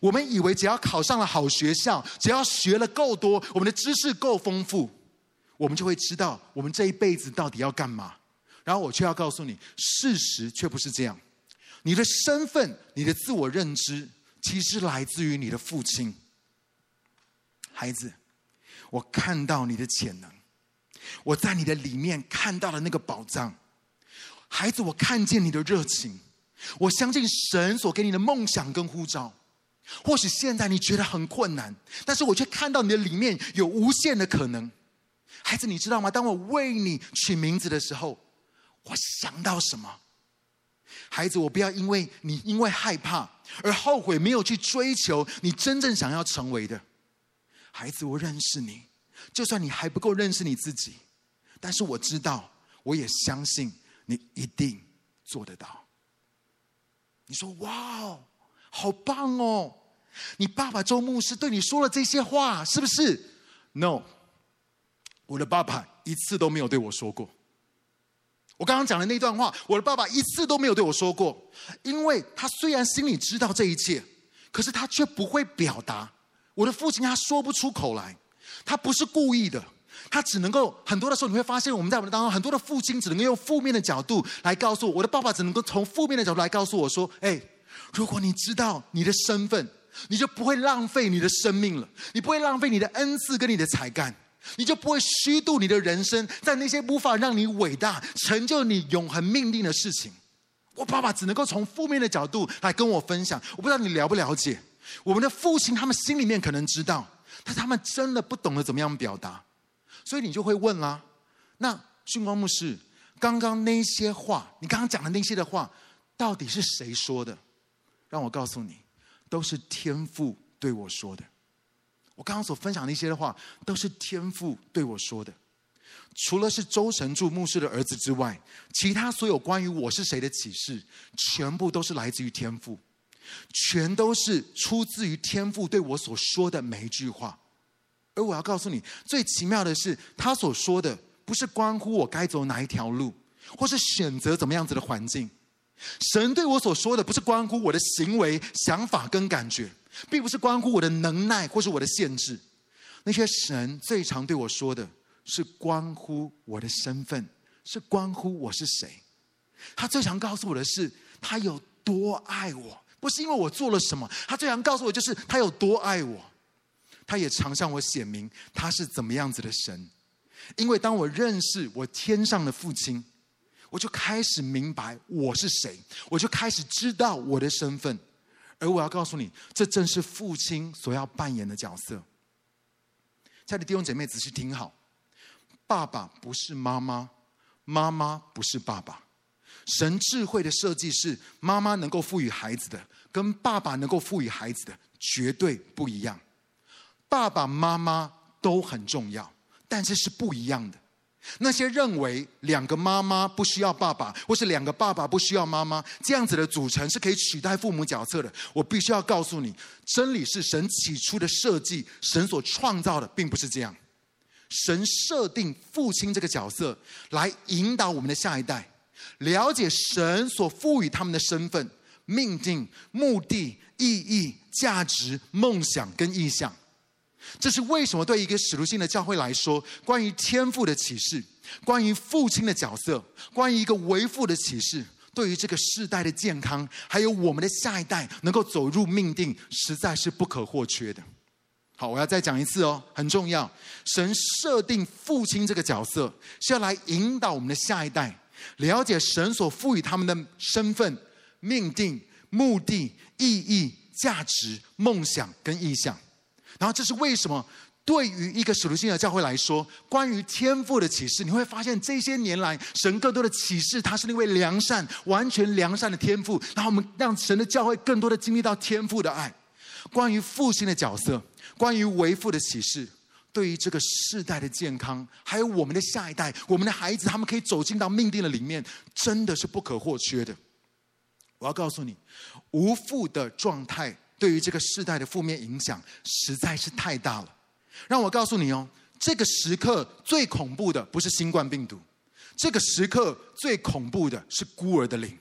S3: 我们以为只要考上了好学校，只要学了够多，我们的知识够丰富，我们就会知道我们这一辈子到底要干嘛。然后我却要告诉你，事实却不是这样。你的身份、你的自我认知，其实来自于你的父亲。孩子。我看到你的潜能，我在你的里面看到了那个宝藏，孩子，我看见你的热情，我相信神所给你的梦想跟呼召。或许现在你觉得很困难，但是我却看到你的里面有无限的可能。孩子，你知道吗？当我为你取名字的时候，我想到什么？孩子，我不要因为你因为害怕而后悔，没有去追求你真正想要成为的。孩子，我认识你，就算你还不够认识你自己，但是我知道，我也相信你一定做得到。你说：“哇哦，好棒哦！”你爸爸周牧师对你说了这些话，是不是？No，我的爸爸一次都没有对我说过。我刚刚讲的那段话，我的爸爸一次都没有对我说过，因为他虽然心里知道这一切，可是他却不会表达。我的父亲他说不出口来，他不是故意的，他只能够很多的时候你会发现，我们在我们当中很多的父亲只能够用负面的角度来告诉我，我的爸爸只能够从负面的角度来告诉我说：“哎，如果你知道你的身份，你就不会浪费你的生命了，你不会浪费你的恩赐跟你的才干，你就不会虚度你的人生在那些无法让你伟大、成就你永恒命定的事情。”我爸爸只能够从负面的角度来跟我分享，我不知道你了不了解。我们的父亲，他们心里面可能知道，但他们真的不懂得怎么样表达，所以你就会问啦：那训光牧师，刚刚那些话，你刚刚讲的那些的话，到底是谁说的？让我告诉你，都是天父对我说的。我刚刚所分享那些的话，都是天父对我说的。除了是周神柱牧师的儿子之外，其他所有关于我是谁的启示，全部都是来自于天父。全都是出自于天父对我所说的每一句话，而我要告诉你，最奇妙的是，他所说的不是关乎我该走哪一条路，或是选择怎么样子的环境。神对我所说的不是关乎我的行为、想法跟感觉，并不是关乎我的能耐或是我的限制。那些神最常对我说的是关乎我的身份，是关乎我是谁。他最常告诉我的是，他有多爱我。不是因为我做了什么，他最想告诉我就是他有多爱我，他也常向我显明他是怎么样子的神。因为当我认识我天上的父亲，我就开始明白我是谁，我就开始知道我的身份。而我要告诉你，这正是父亲所要扮演的角色。亲爱的弟兄姐妹，仔细听好，爸爸不是妈妈，妈妈不是爸爸。神智慧的设计是，妈妈能够赋予孩子的，跟爸爸能够赋予孩子的绝对不一样。爸爸妈妈都很重要，但是是不一样的。那些认为两个妈妈不需要爸爸，或是两个爸爸不需要妈妈，这样子的组成是可以取代父母角色的，我必须要告诉你，真理是神起初的设计，神所创造的并不是这样。神设定父亲这个角色，来引导我们的下一代。了解神所赋予他们的身份，命定、目的、意义、价值、梦想跟意向。这是为什么？对一个使徒性的教会来说，关于天赋的启示，关于父亲的角色，关于一个为父的启示，对于这个世代的健康，还有我们的下一代能够走入命定，实在是不可或缺的。好，我要再讲一次哦，很重要。神设定父亲这个角色，是要来引导我们的下一代，了解神所赋予他们的身份、命定、目的、意义、价值、梦想跟意向。然后，这是为什么？对于一个使徒性的教会来说，关于天赋的启示，你会发现这些年来，神更多的启示，他是那位良善、完全良善的天赋。然后，我们让神的教会更多的经历到天赋的爱。关于父亲的角色。关于为父的启示，对于这个世代的健康，还有我们的下一代，我们的孩子，他们可以走进到命定的里面，真的是不可或缺的。我要告诉你，无父的状态对于这个世代的负面影响实在是太大了。让我告诉你哦，这个时刻最恐怖的不是新冠病毒，这个时刻最恐怖的是孤儿的灵，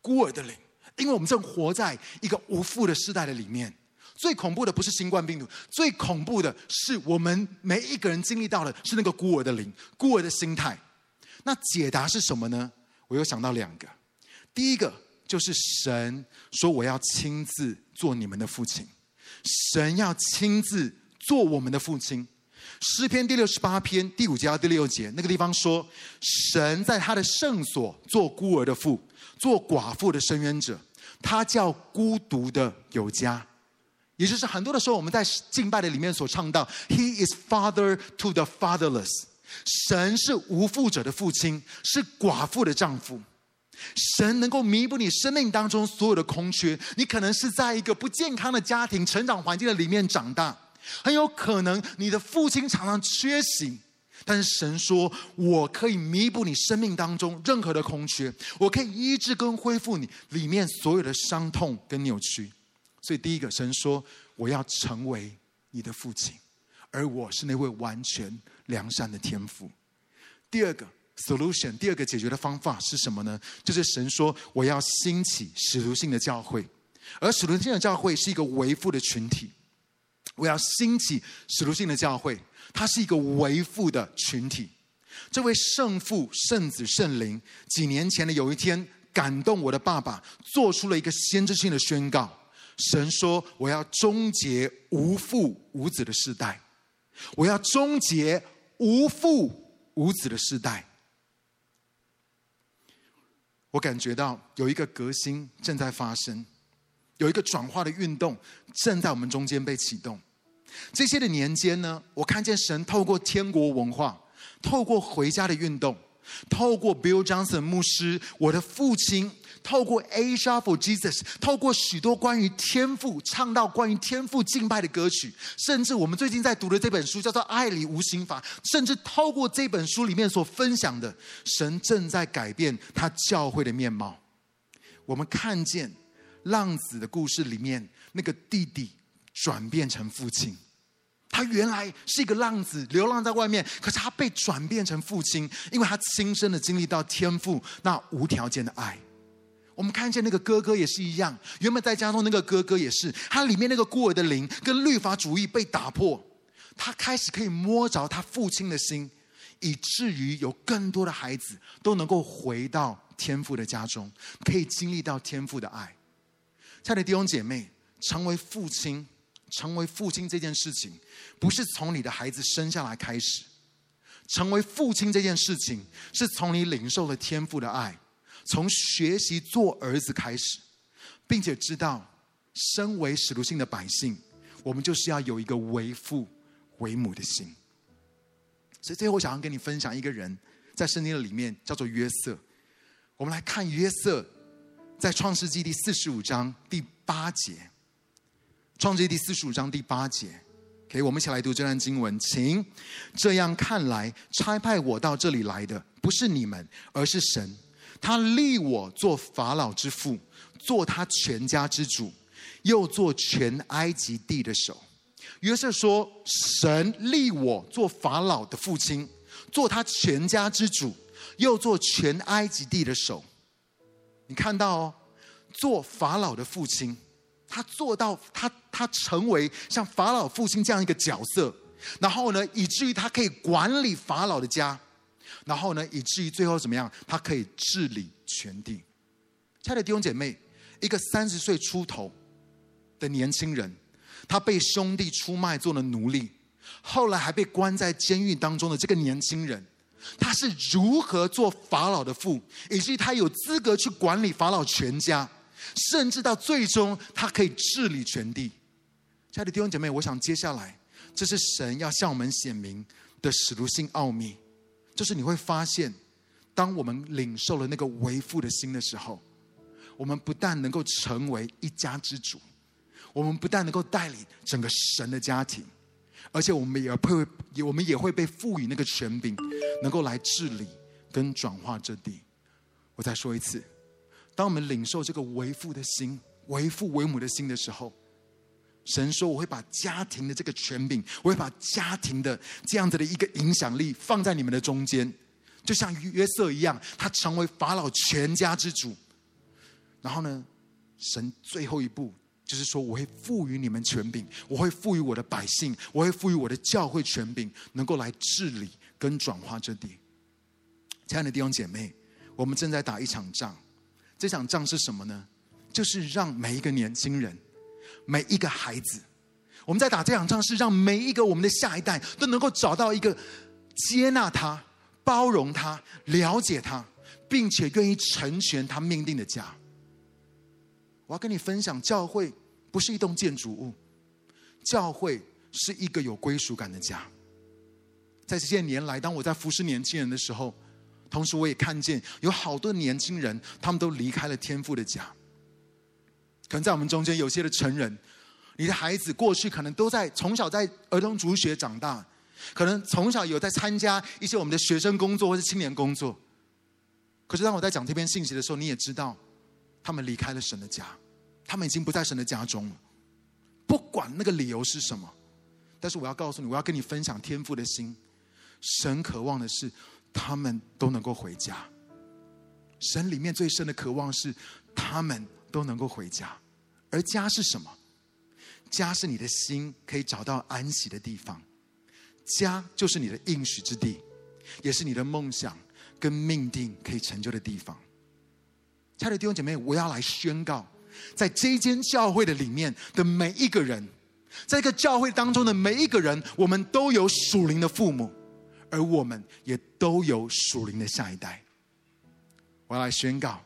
S3: 孤儿的灵，因为我们正活在一个无父的世代的里面。最恐怖的不是新冠病毒，最恐怖的是我们每一个人经历到的是那个孤儿的灵、孤儿的心态。那解答是什么呢？我又想到两个。第一个就是神说：“我要亲自做你们的父亲。”神要亲自做我们的父亲。诗篇第六十八篇第五节到第六节那个地方说：“神在他的圣所做孤儿的父，做寡妇的伸冤者，他叫孤独的有家。”也就是很多的时候，我们在敬拜的里面所唱到，He is father to the fatherless。神是无父者的父亲，是寡妇的丈夫。神能够弥补你生命当中所有的空缺。你可能是在一个不健康的家庭成长环境的里面长大，很有可能你的父亲常常缺席。但是神说，我可以弥补你生命当中任何的空缺，我可以医治跟恢复你里面所有的伤痛跟扭曲。所以，第一个，神说：“我要成为你的父亲，而我是那位完全良善的天父。”第二个 solution，第二个解决的方法是什么呢？就是神说：“我要兴起使徒性的教会，而使徒性的教会是一个为父的群体。我要兴起使徒性的教会，它是一个为父的群体。这位圣父、圣子、圣灵，几年前的有一天，感动我的爸爸，做出了一个先知性的宣告。”神说：“我要终结无父无子的世代，我要终结无父无子的世代。”我感觉到有一个革新正在发生，有一个转化的运动正在我们中间被启动。这些的年间呢，我看见神透过天国文化，透过回家的运动，透过 Bill Johnson 牧师，我的父亲。透过 Asia for Jesus，透过许多关于天赋唱到关于天赋敬拜的歌曲，甚至我们最近在读的这本书叫做《爱里无刑法》，甚至透过这本书里面所分享的，神正在改变他教会的面貌。我们看见浪子的故事里面，那个弟弟转变成父亲，他原来是一个浪子，流浪在外面，可是他被转变成父亲，因为他亲身的经历到天父那无条件的爱。我们看见那个哥哥也是一样，原本在家中那个哥哥也是，他里面那个孤儿的灵跟律法主义被打破，他开始可以摸着他父亲的心，以至于有更多的孩子都能够回到天父的家中，可以经历到天父的爱。亲爱的弟兄姐妹，成为父亲，成为父亲这件事情，不是从你的孩子生下来开始，成为父亲这件事情，是从你领受了天父的爱。从学习做儿子开始，并且知道，身为使徒性的百姓，我们就是要有一个为父为母的心。所以最后，我想要跟你分享一个人，在圣经的里面叫做约瑟。我们来看约瑟，在创世纪第四十五章第八节。创世纪第四十五章第八节，给我们一起来读这段经文，请。这样看来，差派我到这里来的不是你们，而是神。他立我做法老之父，做他全家之主，又做全埃及地的首。约瑟说：“神立我做法老的父亲，做他全家之主，又做全埃及地的首。”你看到哦，做法老的父亲，他做到他他成为像法老父亲这样一个角色，然后呢，以至于他可以管理法老的家，然后呢，以至于最后怎么样？他可以治理全地。亲爱的弟兄姐妹，一个三十岁出头的年轻人，他被兄弟出卖做了奴隶，后来还被关在监狱当中的这个年轻人。他是如何做法老的父，以至于他有资格去管理法老全家，甚至到最终他可以治理全地。亲爱的弟兄姐妹，我想接下来这是神要向我们显明的使徒性奥秘，就是你会发现，当我们领受了那个为父的心的时候，我们不但能够成为一家之主，我们不但能够带领整个神的家庭。而且我们也会，我们也会被赋予那个权柄，能够来治理跟转化这地。我再说一次，当我们领受这个为父的心、为父为母的心的时候，神说：“我会把家庭的这个权柄，我会把家庭的这样子的一个影响力放在你们的中间，就像约瑟一样，他成为法老全家之主。然后呢，神最后一步。”就是说，我会赋予你们权柄，我会赋予我的百姓，我会赋予我的教会权柄，能够来治理跟转化这地。亲爱的弟兄姐妹，我们正在打一场仗，这场仗是什么呢？就是让每一个年轻人、每一个孩子，我们在打这场仗，是让每一个我们的下一代都能够找到一个接纳他、包容他、了解他，并且愿意成全他命定的家。我要跟你分享，教会不是一栋建筑物，教会是一个有归属感的家。在这些年来，当我在服侍年轻人的时候，同时我也看见有好多年轻人，他们都离开了天父的家。可能在我们中间有些的成人，你的孩子过去可能都在从小在儿童主学长大，可能从小有在参加一些我们的学生工作或是青年工作。可是当我在讲这篇信息的时候，你也知道，他们离开了神的家。他们已经不在神的家中了，不管那个理由是什么，但是我要告诉你，我要跟你分享天父的心。神渴望的是他们都能够回家。神里面最深的渴望是他们都能够回家。而家是什么？家是你的心可以找到安息的地方，家就是你的应许之地，也是你的梦想跟命定可以成就的地方。亲爱的弟兄姐妹，我要来宣告。在这间教会的里面的每一个人，在一个教会当中的每一个人，我们都有属灵的父母，而我们也都有属灵的下一代。我要来宣告，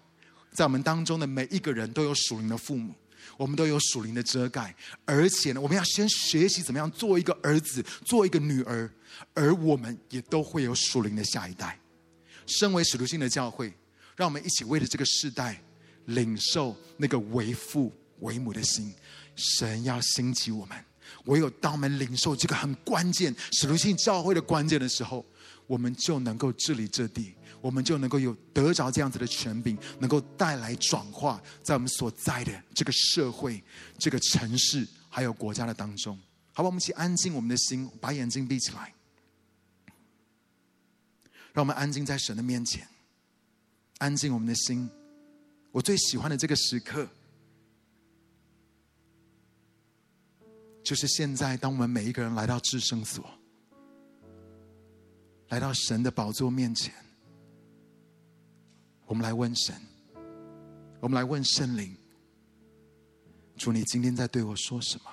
S3: 在我们当中的每一个人都有属灵的父母，我们都有属灵的遮盖，而且呢，我们要先学习怎么样做一个儿子，做一个女儿，而我们也都会有属灵的下一代。身为使徒性的教会，让我们一起为了这个世代。领受那个为父为母的心，神要兴起我们。唯有当我们领受这个很关键、使徒性教会的关键的时候，我们就能够治理这地，我们就能够有得着这样子的权柄，能够带来转化在我们所在的这个社会、这个城市还有国家的当中。好吧，我们一起安静我们的心，把眼睛闭起来，让我们安静在神的面前，安静我们的心。我最喜欢的这个时刻，就是现在。当我们每一个人来到至圣所，来到神的宝座面前，我们来问神，我们来问圣灵：主，你今天在对我说什么？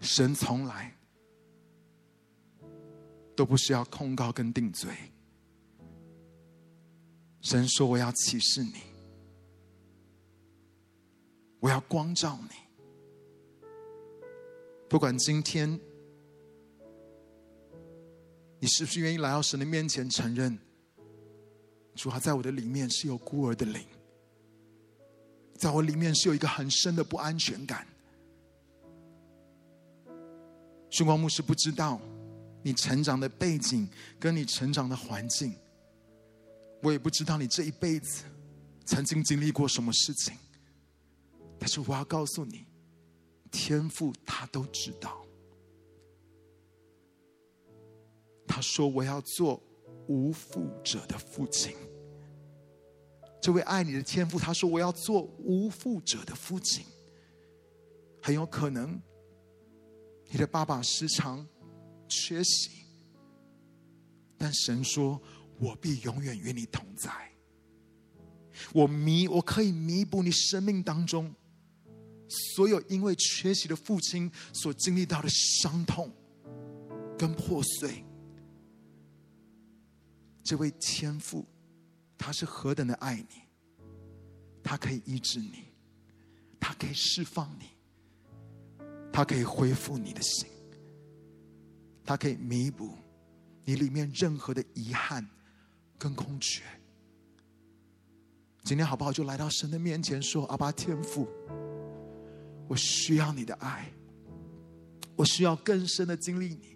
S3: 神从来都不需要控告跟定罪。神说：“我要启示你，我要光照你。不管今天你是不是愿意来到神的面前，承认主啊，在我的里面是有孤儿的灵，在我里面是有一个很深的不安全感。训光牧师不知道你成长的背景跟你成长的环境。”我也不知道你这一辈子曾经经历过什么事情，但是我要告诉你，天父他都知道。他说：“我要做无父者的父亲。”这位爱你的天父，他说：“我要做无父者的父亲。”很有可能，你的爸爸时常缺席，但神说：“我必永远与你同在。我弥，我可以弥补你生命当中所有因为缺席的父亲所经历到的伤痛跟破碎。”这位天父，他是何等的爱你，他可以医治你，他可以释放你，他可以恢复你的心，他可以弥补你里面任何的遗憾跟空缺。今天好不好？就来到神的面前说：“阿爸天父，我需要你的爱，我需要更深的经历你，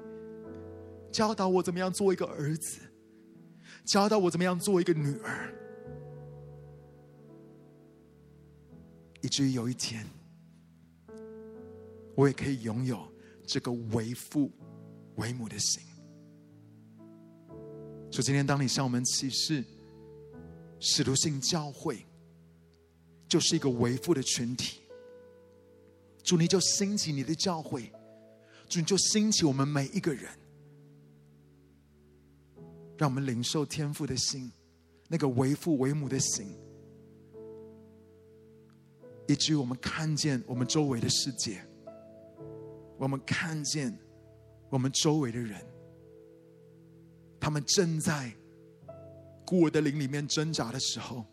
S3: 教导我怎么样做一个儿子。”教导我怎么样做一个女儿，以至于有一天，我也可以拥有这个为父为母的心。所以今天，当你向我们启示，使徒性教会就是一个为父的群体，主你就兴起你的教会，主你就兴起我们每一个人。让我们领受天父的心，那个为父为母的心，以至于我们看见我们周围的世界，我们看见我们周围的人，他们正在孤儿的灵里面挣扎的时候，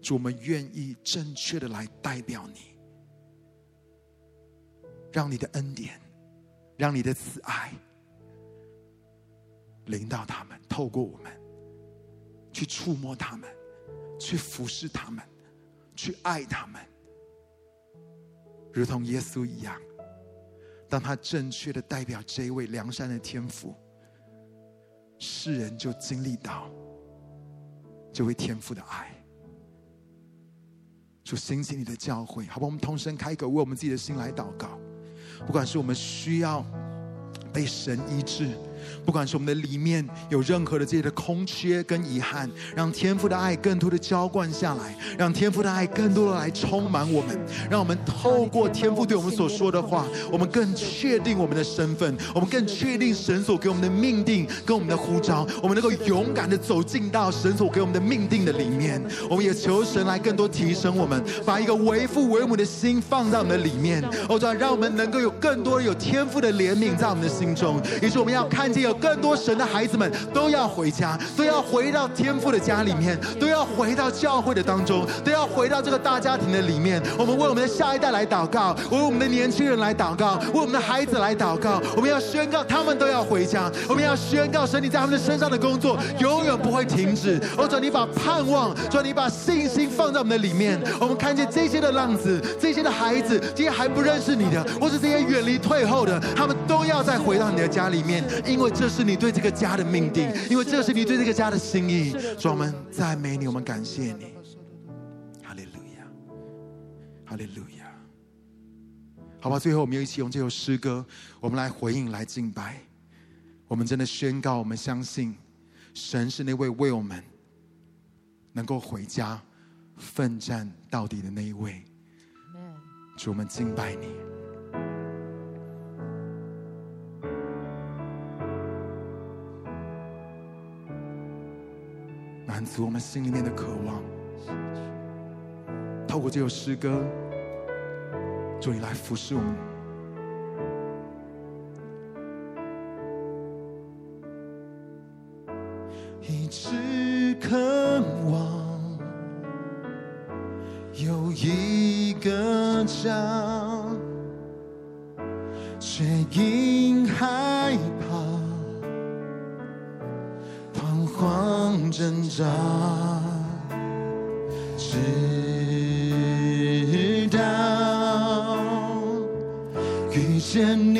S3: 主，我们愿意正确的来代表你，让你的恩典，让你的慈爱。领导他们，透过我们去触摸他们，去服侍他们，去爱他们，如同耶稣一样。当他正确的代表这一位良善的天父，世人就经历到这位天父的爱。就兴起你的教会，好吧？我们同声开口，为我们自己的心来祷告。不管是我们需要被神医治。不管是我们的里面有任何的这些的空缺跟遗憾，让天父的爱更多的浇灌下来，让天父的爱更多的来充满我们，让我们透过天父对我们所说的话，我们更确定我们的身份，我们更确定神所给我们的命定跟我们的呼召，我们能够勇敢的走进到神所给我们的命定的里面。我们也求神来更多提升我们，把一个为父为母的心放在我们的里面，哦，这样让我们能够有更多有天赋的怜悯在我们的心中，也是我们要看。有更多神的孩子们都要回家，都要回到天父的家里面，都要回到教会的当中，都要回到这个大家庭的里面。我们为我们的下一代来祷告，为我们的年轻人来祷告，为我们的孩子来祷告。我们要宣告，他们都要回家。我们要宣告，神你在他们的身上的工作永远不会停止。哦，主，你把盼望，主，你把信心放在我们的里面。我们看见这些的浪子，这些的孩子，这些还不认识你的，或是这些远离退后的，他们都要再回到你的家里面，因为。这是你对这个家的命定，因为这是你对这个家的心意。所以我们赞美你，我们感谢你。哈利路亚，哈利路亚。好吧，最后我们又一起用这首诗歌，我们来回应，来敬拜。我们真的宣告，我们相信神是那位为我们能够回家奋战到底的那一位。主，我们敬拜你。满足我们心里面的渴望，透过这首诗歌，主你来服侍我们，一直渴望有一个家，却因害直到遇见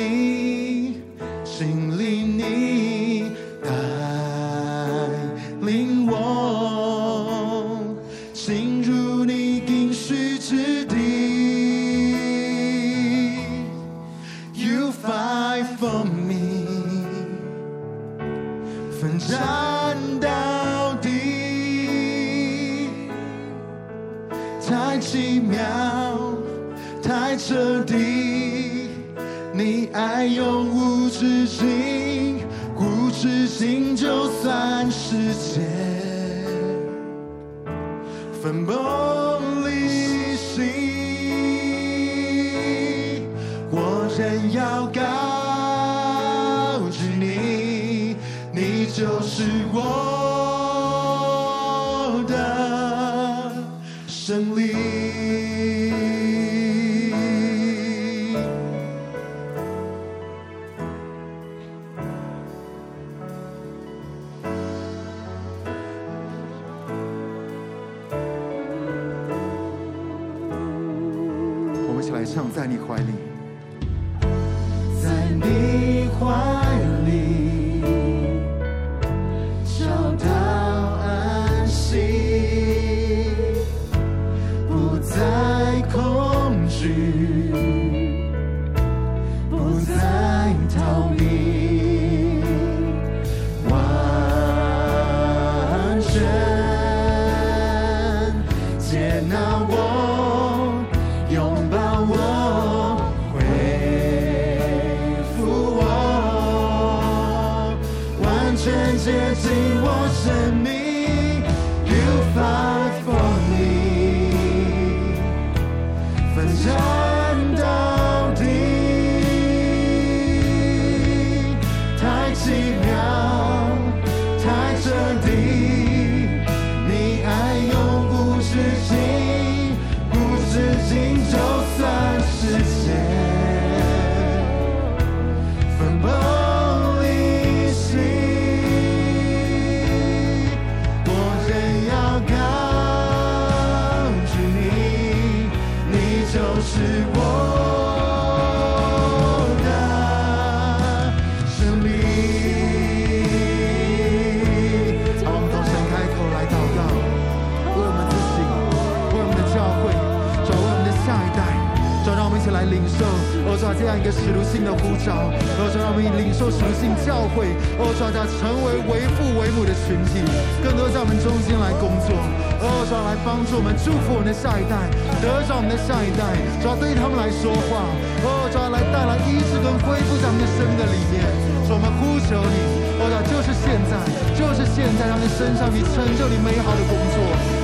S3: 这样一个使徒性的呼召，我主让我们领受使徒性教会，哦，主大成为为父为母的群体，更多在我们中间来工作，哦，主来帮助我们，祝福我们的下一代，得着我们的下一代，主要对他们来说话，哦，主来带来医治跟恢复在我们的生命的里面，主我们呼求你，哦，主就是现在，就是现在，他们身上你成就你美好的工作，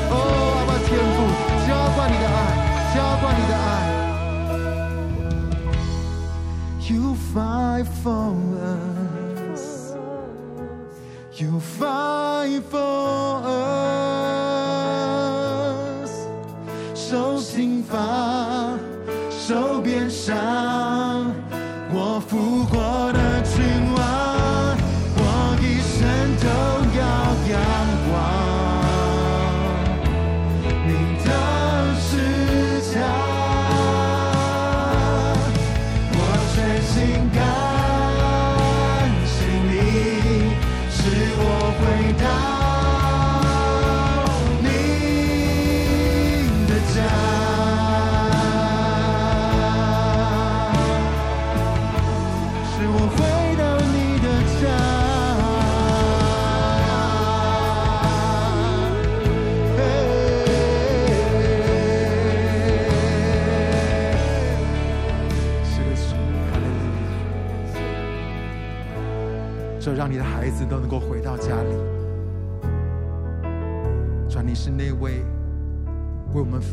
S3: 哦，阿爸天父，浇灌你的爱，浇灌你的爱。You fight for us. You fight for us. 手心发，手边山。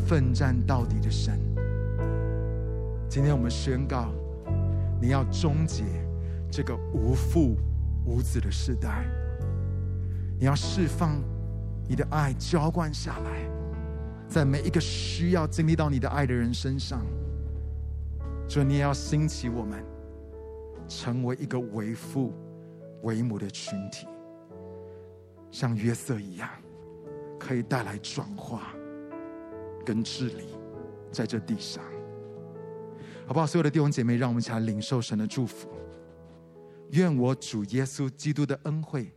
S3: 奋战到底的神。今天我们宣告，你要终结这个无父无子的时代。你要释放你的爱浇灌下来，在每一个需要经历到你的爱的人身上。主，你也要兴起我们，成为一个为父。为母的群体，像约瑟一样，可以带来转化跟治理，在这地上，好不好？所有的弟兄姐妹，让我们一起来领受神的祝福。愿我主耶稣基督的恩惠、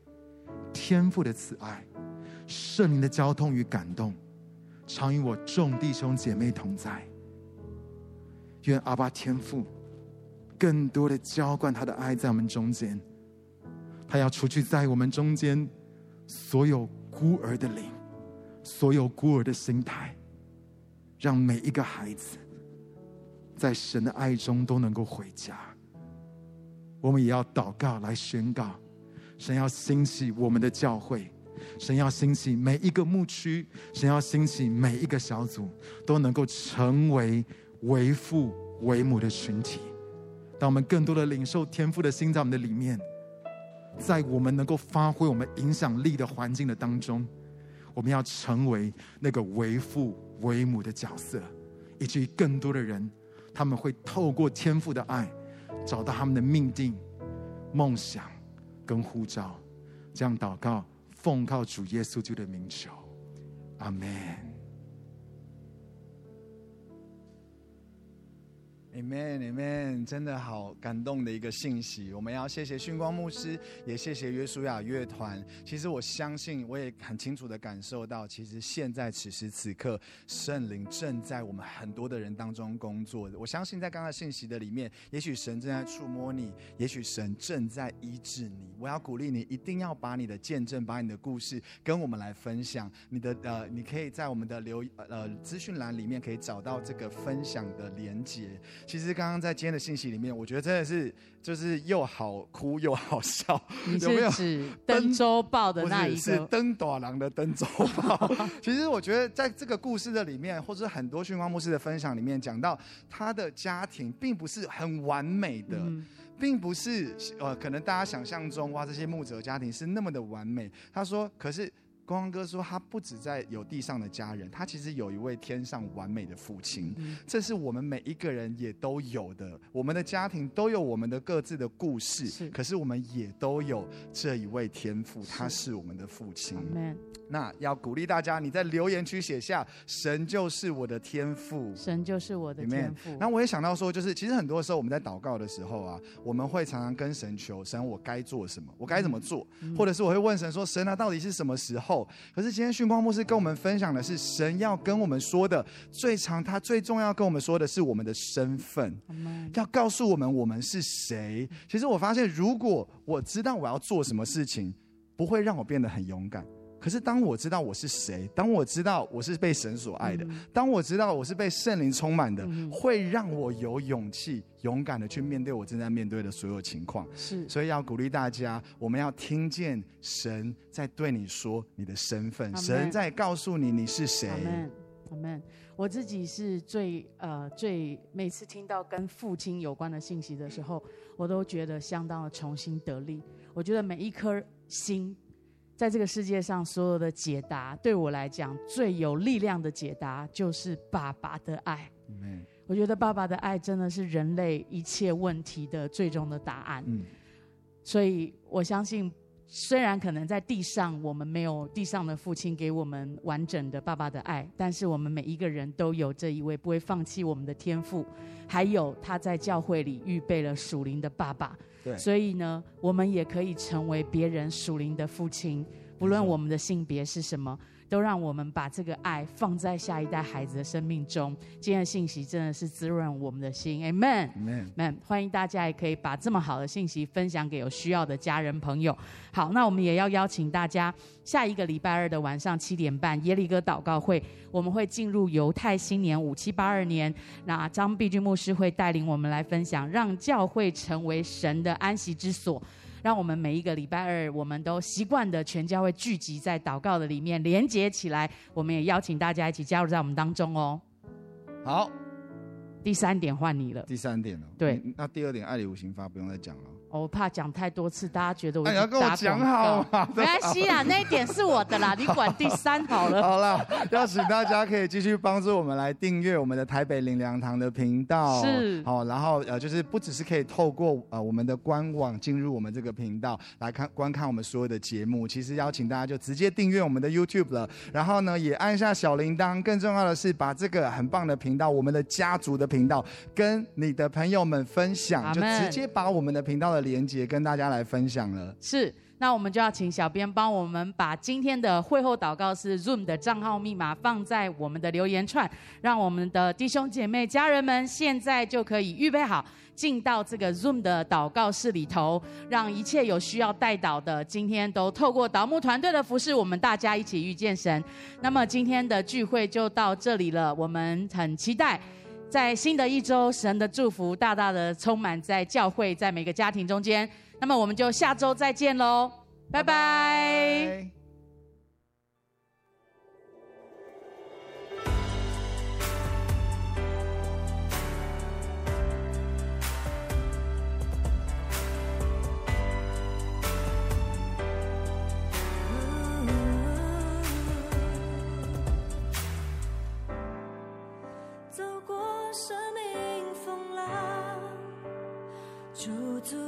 S3: 天父的慈爱、圣灵的交通与感动，常与我众弟兄姐妹同在。愿阿爸天父更多的浇灌他的爱在我们中间。他要除去在我们中间所有孤儿的灵，所有孤儿的心态，让每一个孩子在神的爱中都能够回家。我们也要祷告来宣告，神要兴起我们的教会，神要兴起每一个牧区，神要兴起每一个小组，都能够成为为父为母的群体。当我们更多的领受天赋的心在我们的里面，在我们能够发挥我们影响力的环境的当中，我们要成为那个为父为母的角色，以至于更多的人，他们会透过天父的爱，找到他们的命定、梦想跟呼召。这样祷告，奉靠主耶稣基督的名求，阿门。
S12: Amen，Amen，真的好感动的一个信息。我们要谢谢训光牧师，也谢谢约书亚乐团。其实我相信，我也很清楚的感受到，其实现在此时此刻，圣灵正在我们很多的人当中工作。我相信在刚刚信息的里面，也许神正在触摸你，也许神正在医治你。我要鼓励你，一定要把你的见证，把你的故事跟我们来分享。你的呃，你可以在我们的留呃资讯栏里面可以找到这个分享的连接。其实刚刚在今天的信息里面，我觉得真的是就是又好哭又好笑。
S6: 你是指登周报的那一个？
S12: 是登短郎的登周报。其实我觉得在这个故事的里面，或者很多训光牧师的分享里面，讲到他的家庭并不是很完美的，嗯、并不是呃，可能大家想象中哇，这些牧者家庭是那么的完美。他说，可是。光光哥说，他不止在有地上的家人，他其实有一位天上完美的父亲。这是我们每一个人也都有的，我们的家庭都有我们的各自的故事。是，可是我们也都有这一位天父，他是我们的父亲。那要鼓励大家，你在留言区写下“神就是我的天赋”，
S6: 神就是我的天赋。
S12: 那我也想到说，就是其实很多时候我们在祷告的时候啊，我们会常常跟神求：“神，我该做什么？我该怎么做？”嗯、或者是我会问神说：“神啊，到底是什么时候？”可是今天训光牧师跟我们分享的是，神要跟我们说的最长，他最重要跟我们说的是我们的身份，要告诉我们我们是谁。其实我发现，如果我知道我要做什么事情，不会让我变得很勇敢。可是当我知道我是谁，当我知道我是被神所爱的，当我知道我是被圣灵充满的，会让我有勇气、勇敢的去面对我正在面对的所有情况。是，所以要鼓励大家，我们要听见神在对你说你的身份，神在告诉你你是
S6: 谁。我自己是最呃最每次听到跟父亲有关的信息的时候，我都觉得相当的重新得力。我觉得每一颗心。在这个世界上，所有的解答对我来讲最有力量的解答，就是爸爸的爱。嗯，我觉得爸爸的爱真的是人类一切问题的最终的答案。嗯，所以我相信，虽然可能在地上我们没有地上的父亲给我们完整的爸爸的爱，但是我们每一个人都有这一位不会放弃我们的天赋，还有他在教会里预备了属灵的爸爸。对，所以呢，我们也可以成为别人属灵的父亲，不论我们的性别是什么。都让我们把这个爱放在下一代孩子的生命中。今天的信息真的是滋润我们的心，Amen，Amen。欢迎大家也可以把这么好的信息分享给有需要的家人朋友。好，那我们也要邀请大家，下一个礼拜二的晚上七点半，耶利哥祷告会，我们会进入犹太新年五七八二年。那张碧君牧师会带领我们来分享，让教会成为神的安息之所。让我们每一个礼拜二，我们都习惯的全教会聚集在祷告的里面，连接起来。我们也邀请大家一起加入在我们当中哦。
S12: 好，
S6: 第三点换你了。
S12: 第三点哦。
S6: 对，
S12: 那第二点，爱里五行法不用再讲了。
S6: 我怕讲太多次，大家觉得我、哎、
S12: 你要跟我讲好 嘛？
S6: 没关系啦，那一点是我的啦，你管第三好了。
S12: 好了，邀请大家可以继续帮助我们来订阅我们的台北灵粮堂的频道。是，好，然后呃，就是不只是可以透过呃我们的官网进入我们这个频道来看观看我们所有的节目，其实邀请大家就直接订阅我们的 YouTube 了。然后呢，也按下小铃铛。更重要的是，把这个很棒的频道，我们的家族的频道，跟你的朋友们分享，就直接把我们的频道的。连接跟大家来分享了。
S6: 是，那我们就要请小编帮我们把今天的会后祷告是 Zoom 的账号密码放在我们的留言串，让我们的弟兄姐妹、家人们现在就可以预备好。进到这个 Zoom 的祷告室里头，让一切有需要代祷的，今天都透过导牧团队的服侍，我们大家一起遇见神。那么今天的聚会就到这里了，我们很期待在新的一周，神的祝福大大的充满在教会，在每个家庭中间。那么我们就下周再见喽，拜拜。生命风浪驻足